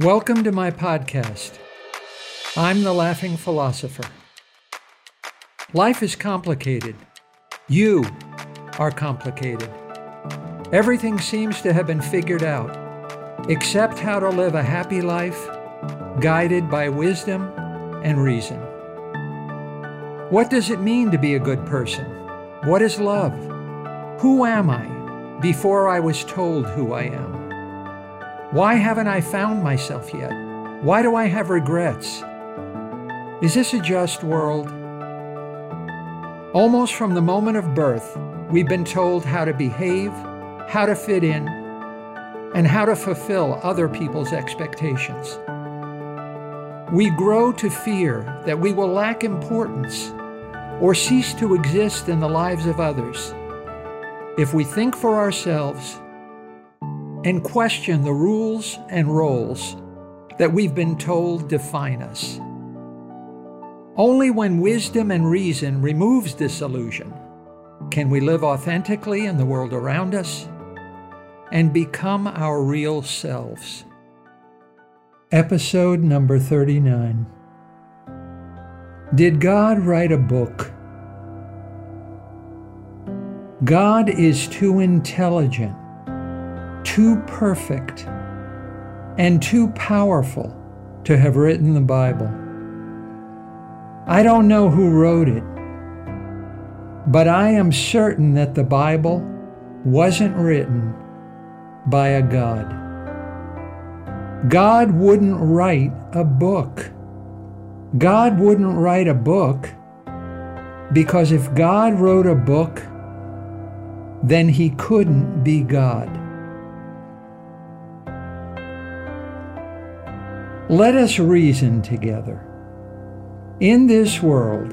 Welcome to my podcast. I'm the Laughing Philosopher. Life is complicated. You are complicated. Everything seems to have been figured out, except how to live a happy life guided by wisdom and reason. What does it mean to be a good person? What is love? Who am I before I was told who I am? Why haven't I found myself yet? Why do I have regrets? Is this a just world? Almost from the moment of birth, we've been told how to behave, how to fit in, and how to fulfill other people's expectations. We grow to fear that we will lack importance or cease to exist in the lives of others if we think for ourselves and question the rules and roles that we've been told define us. Only when wisdom and reason removes this illusion can we live authentically in the world around us and become our real selves. Episode number 39 Did God write a book? God is too intelligent too perfect and too powerful to have written the Bible. I don't know who wrote it, but I am certain that the Bible wasn't written by a God. God wouldn't write a book. God wouldn't write a book because if God wrote a book, then he couldn't be God. Let us reason together. In this world,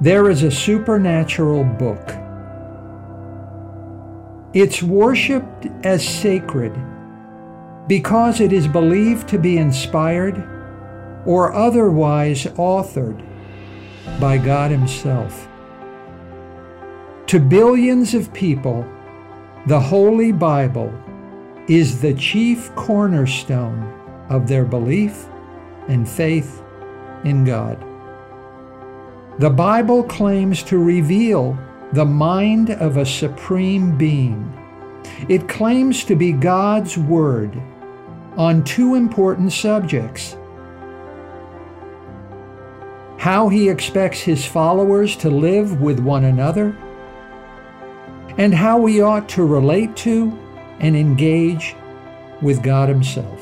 there is a supernatural book. It's worshiped as sacred because it is believed to be inspired or otherwise authored by God Himself. To billions of people, the Holy Bible is the chief cornerstone of their belief and faith in God. The Bible claims to reveal the mind of a supreme being. It claims to be God's Word on two important subjects how He expects His followers to live with one another, and how we ought to relate to and engage with God Himself.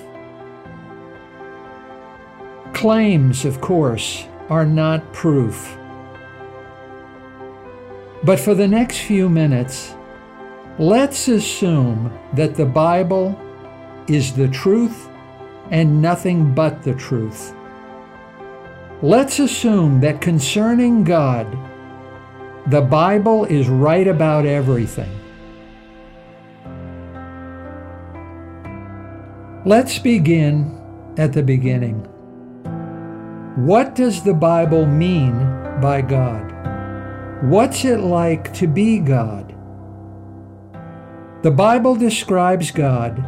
Claims, of course, are not proof. But for the next few minutes, let's assume that the Bible is the truth and nothing but the truth. Let's assume that concerning God, the Bible is right about everything. Let's begin at the beginning. What does the Bible mean by God? What's it like to be God? The Bible describes God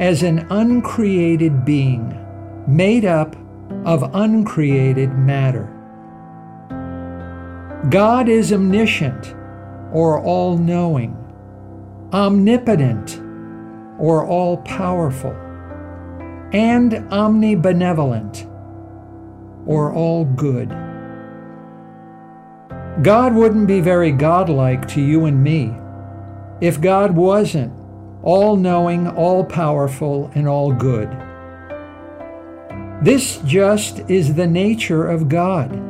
as an uncreated being made up of uncreated matter. God is omniscient or all knowing, omnipotent or all powerful, and omnibenevolent or all good. God wouldn't be very godlike to you and me if God wasn't all knowing, all powerful, and all good. This just is the nature of God.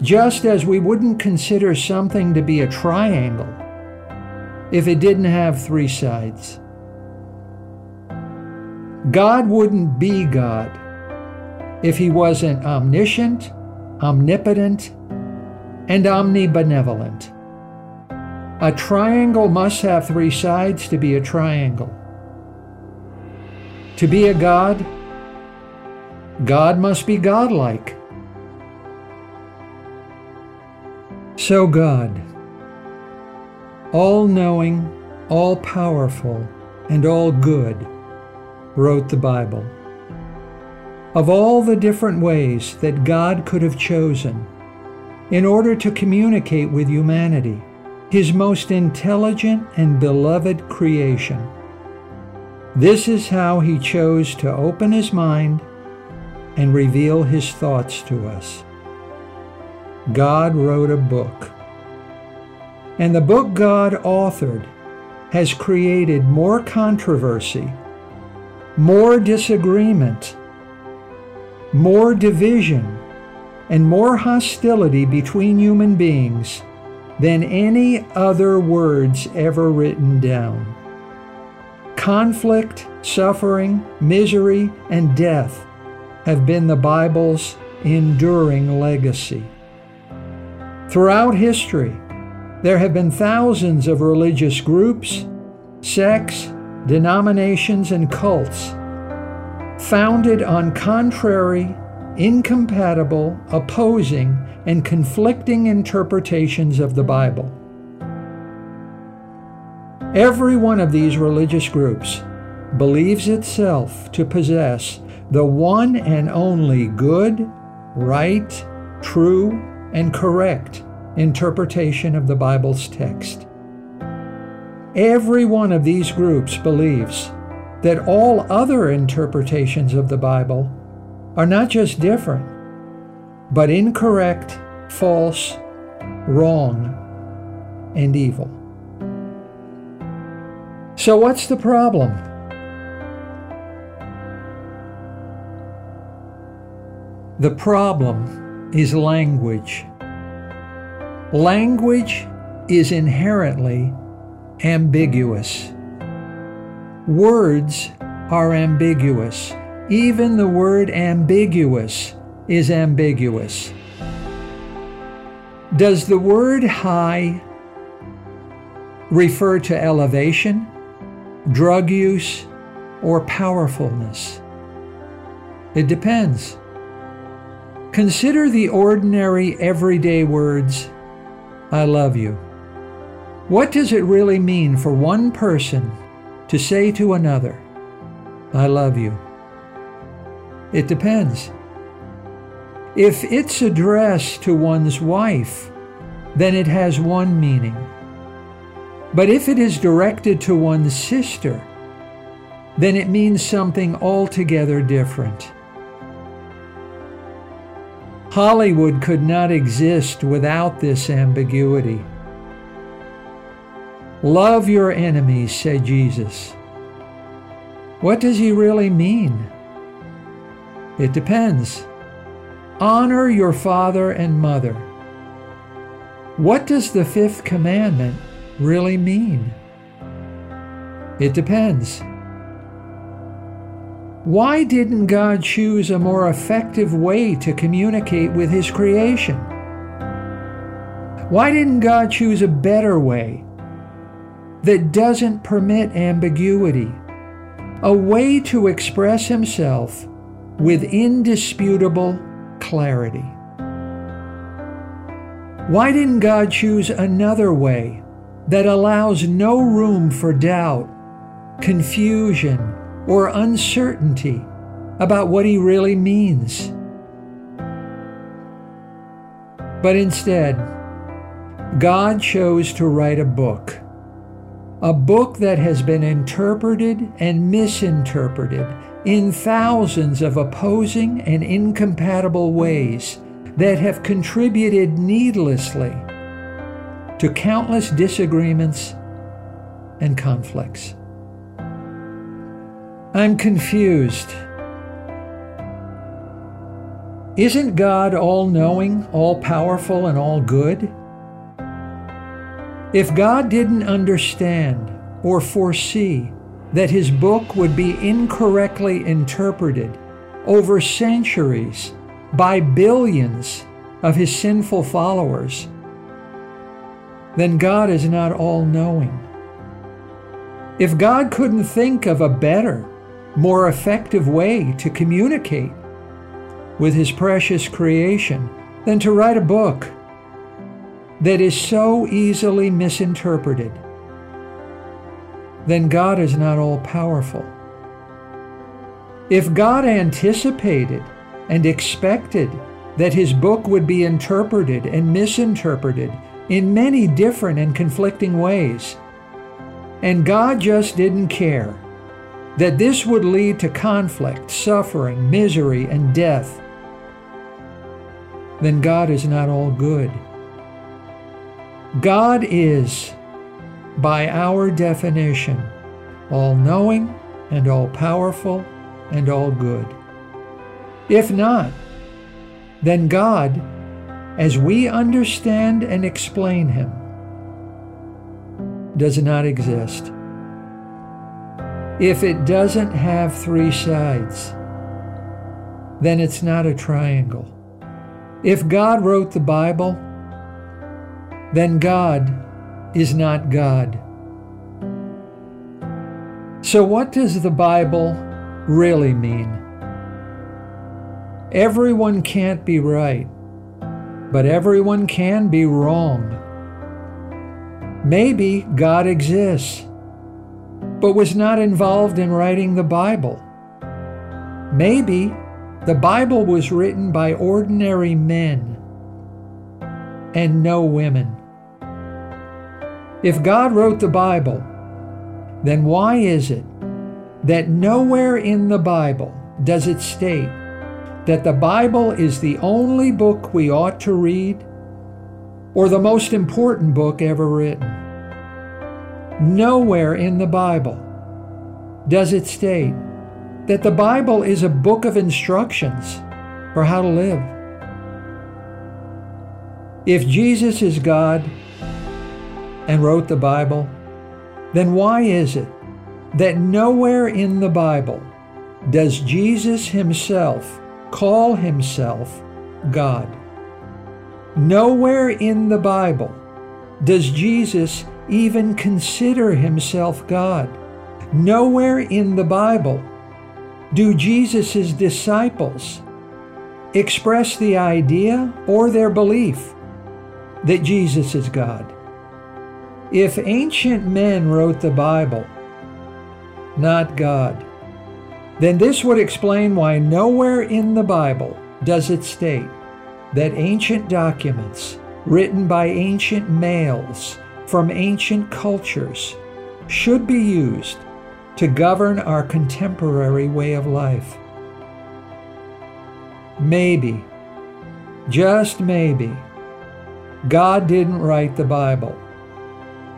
Just as we wouldn't consider something to be a triangle if it didn't have three sides. God wouldn't be God if he wasn't omniscient, omnipotent, and omnibenevolent. A triangle must have three sides to be a triangle. To be a God, God must be godlike. So God, all knowing, all powerful, and all good, wrote the Bible. Of all the different ways that God could have chosen in order to communicate with humanity, his most intelligent and beloved creation, this is how he chose to open his mind and reveal his thoughts to us. God wrote a book. And the book God authored has created more controversy, more disagreement, more division, and more hostility between human beings than any other words ever written down. Conflict, suffering, misery, and death have been the Bible's enduring legacy. Throughout history, there have been thousands of religious groups, sects, denominations, and cults founded on contrary, incompatible, opposing, and conflicting interpretations of the Bible. Every one of these religious groups believes itself to possess the one and only good, right, true, and correct interpretation of the Bible's text. Every one of these groups believes that all other interpretations of the Bible are not just different, but incorrect, false, wrong, and evil. So, what's the problem? The problem is language. Language is inherently ambiguous. Words are ambiguous. Even the word ambiguous is ambiguous. Does the word high refer to elevation, drug use, or powerfulness? It depends. Consider the ordinary, everyday words, I love you. What does it really mean for one person to say to another, I love you? It depends. If it's addressed to one's wife, then it has one meaning. But if it is directed to one's sister, then it means something altogether different. Hollywood could not exist without this ambiguity. Love your enemies, said Jesus. What does he really mean? It depends. Honor your father and mother. What does the fifth commandment really mean? It depends. Why didn't God choose a more effective way to communicate with His creation? Why didn't God choose a better way that doesn't permit ambiguity? A way to express Himself with indisputable clarity. Why didn't God choose another way that allows no room for doubt, confusion, or uncertainty about what He really means? But instead, God chose to write a book, a book that has been interpreted and misinterpreted in thousands of opposing and incompatible ways that have contributed needlessly to countless disagreements and conflicts. I'm confused. Isn't God all knowing, all powerful, and all good? If God didn't understand or foresee that his book would be incorrectly interpreted over centuries by billions of his sinful followers, then God is not all knowing. If God couldn't think of a better, more effective way to communicate with his precious creation than to write a book that is so easily misinterpreted, then God is not all powerful. If God anticipated and expected that his book would be interpreted and misinterpreted in many different and conflicting ways, and God just didn't care that this would lead to conflict, suffering, misery, and death, then God is not all good. God is, by our definition, all knowing and all powerful and all good. If not, then God, as we understand and explain Him, does not exist. If it doesn't have three sides, then it's not a triangle. If God wrote the Bible, then God is not God. So, what does the Bible really mean? Everyone can't be right, but everyone can be wrong. Maybe God exists, but was not involved in writing the Bible. Maybe the Bible was written by ordinary men and no women. If God wrote the Bible, then why is it that nowhere in the Bible does it state that the Bible is the only book we ought to read or the most important book ever written? Nowhere in the Bible does it state that the Bible is a book of instructions for how to live. If Jesus is God and wrote the Bible, then why is it that nowhere in the Bible does Jesus himself call himself God? Nowhere in the Bible does Jesus even consider himself God. Nowhere in the Bible do Jesus' disciples express the idea or their belief that Jesus is God? If ancient men wrote the Bible, not God, then this would explain why nowhere in the Bible does it state that ancient documents written by ancient males from ancient cultures should be used to govern our contemporary way of life. Maybe, just maybe, God didn't write the Bible.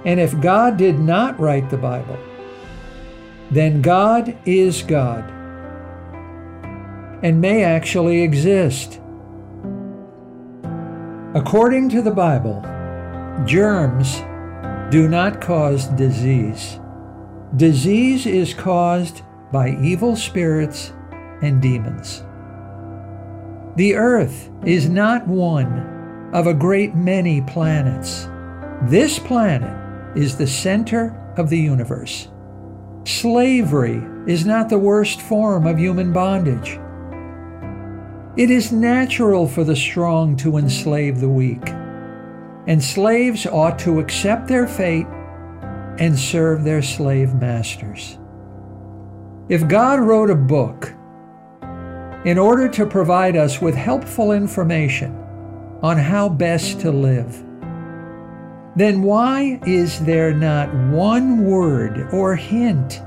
And if God did not write the Bible, then God is God and may actually exist. According to the Bible, germs do not cause disease. Disease is caused by evil spirits and demons. The earth is not one of a great many planets. This planet is the center of the universe. Slavery is not the worst form of human bondage. It is natural for the strong to enslave the weak, and slaves ought to accept their fate and serve their slave masters. If God wrote a book in order to provide us with helpful information on how best to live, then why is there not one word or hint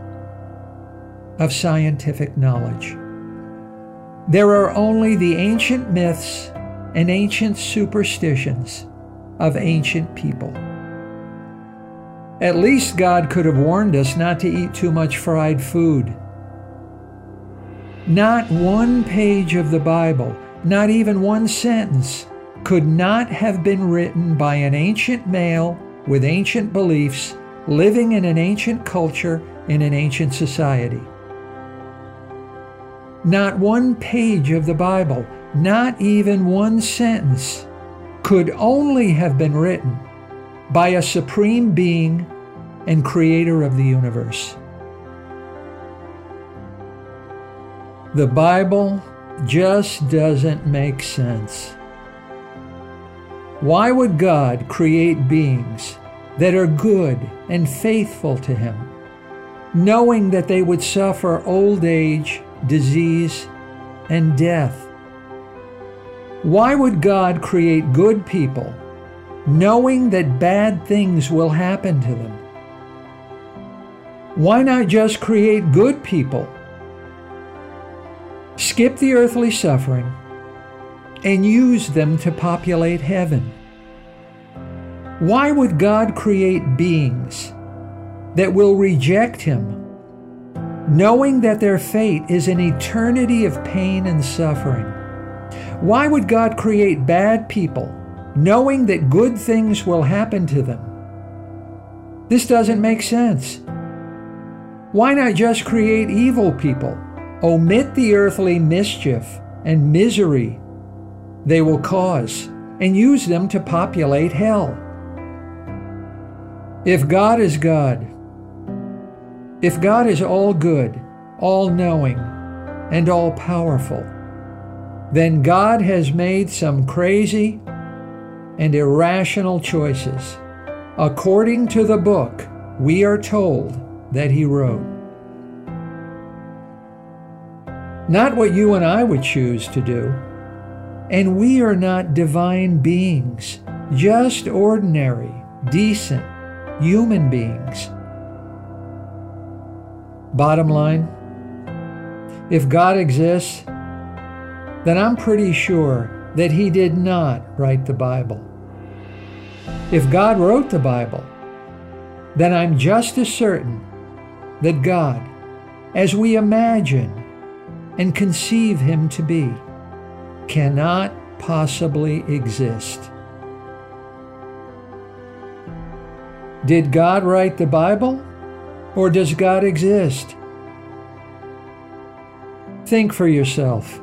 of scientific knowledge? There are only the ancient myths and ancient superstitions of ancient people. At least God could have warned us not to eat too much fried food. Not one page of the Bible, not even one sentence, could not have been written by an ancient male with ancient beliefs, living in an ancient culture in an ancient society. Not one page of the Bible, not even one sentence, could only have been written by a supreme being and creator of the universe. The Bible just doesn't make sense. Why would God create beings that are good and faithful to Him, knowing that they would suffer old age disease, and death. Why would God create good people knowing that bad things will happen to them? Why not just create good people? Skip the earthly suffering and use them to populate heaven. Why would God create beings that will reject Him, knowing that their fate is an eternity of pain and suffering? Why would God create bad people, knowing that good things will happen to them? This doesn't make sense. Why not just create evil people? Omit the earthly mischief and misery they will cause and use them to populate hell. If God is God, if God is all good, all knowing, and all powerful, then God has made some crazy and irrational choices according to the book we are told that he wrote. Not what you and I would choose to do. And we are not divine beings, just ordinary, decent human beings. Bottom line if God exists, then I'm pretty sure that He did not write the Bible. If God wrote the Bible, then I'm just as certain that God, as we imagine and conceive him to be, cannot possibly exist. Did God write the Bible or does God exist? Think for yourself.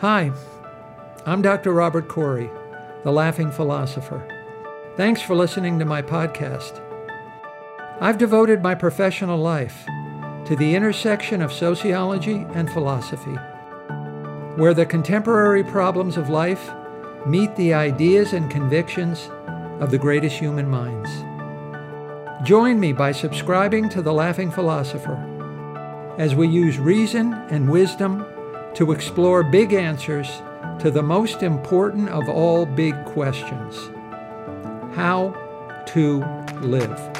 Hi, I'm Dr. Robert Corey, the Laughing Philosopher. Thanks for listening to my podcast. I've devoted my professional life to the intersection of sociology and philosophy, where the contemporary problems of life meet the ideas and convictions of the greatest human minds. Join me by subscribing to The Laughing Philosopher as we use reason and wisdom to explore big answers to the most important of all big questions how to live.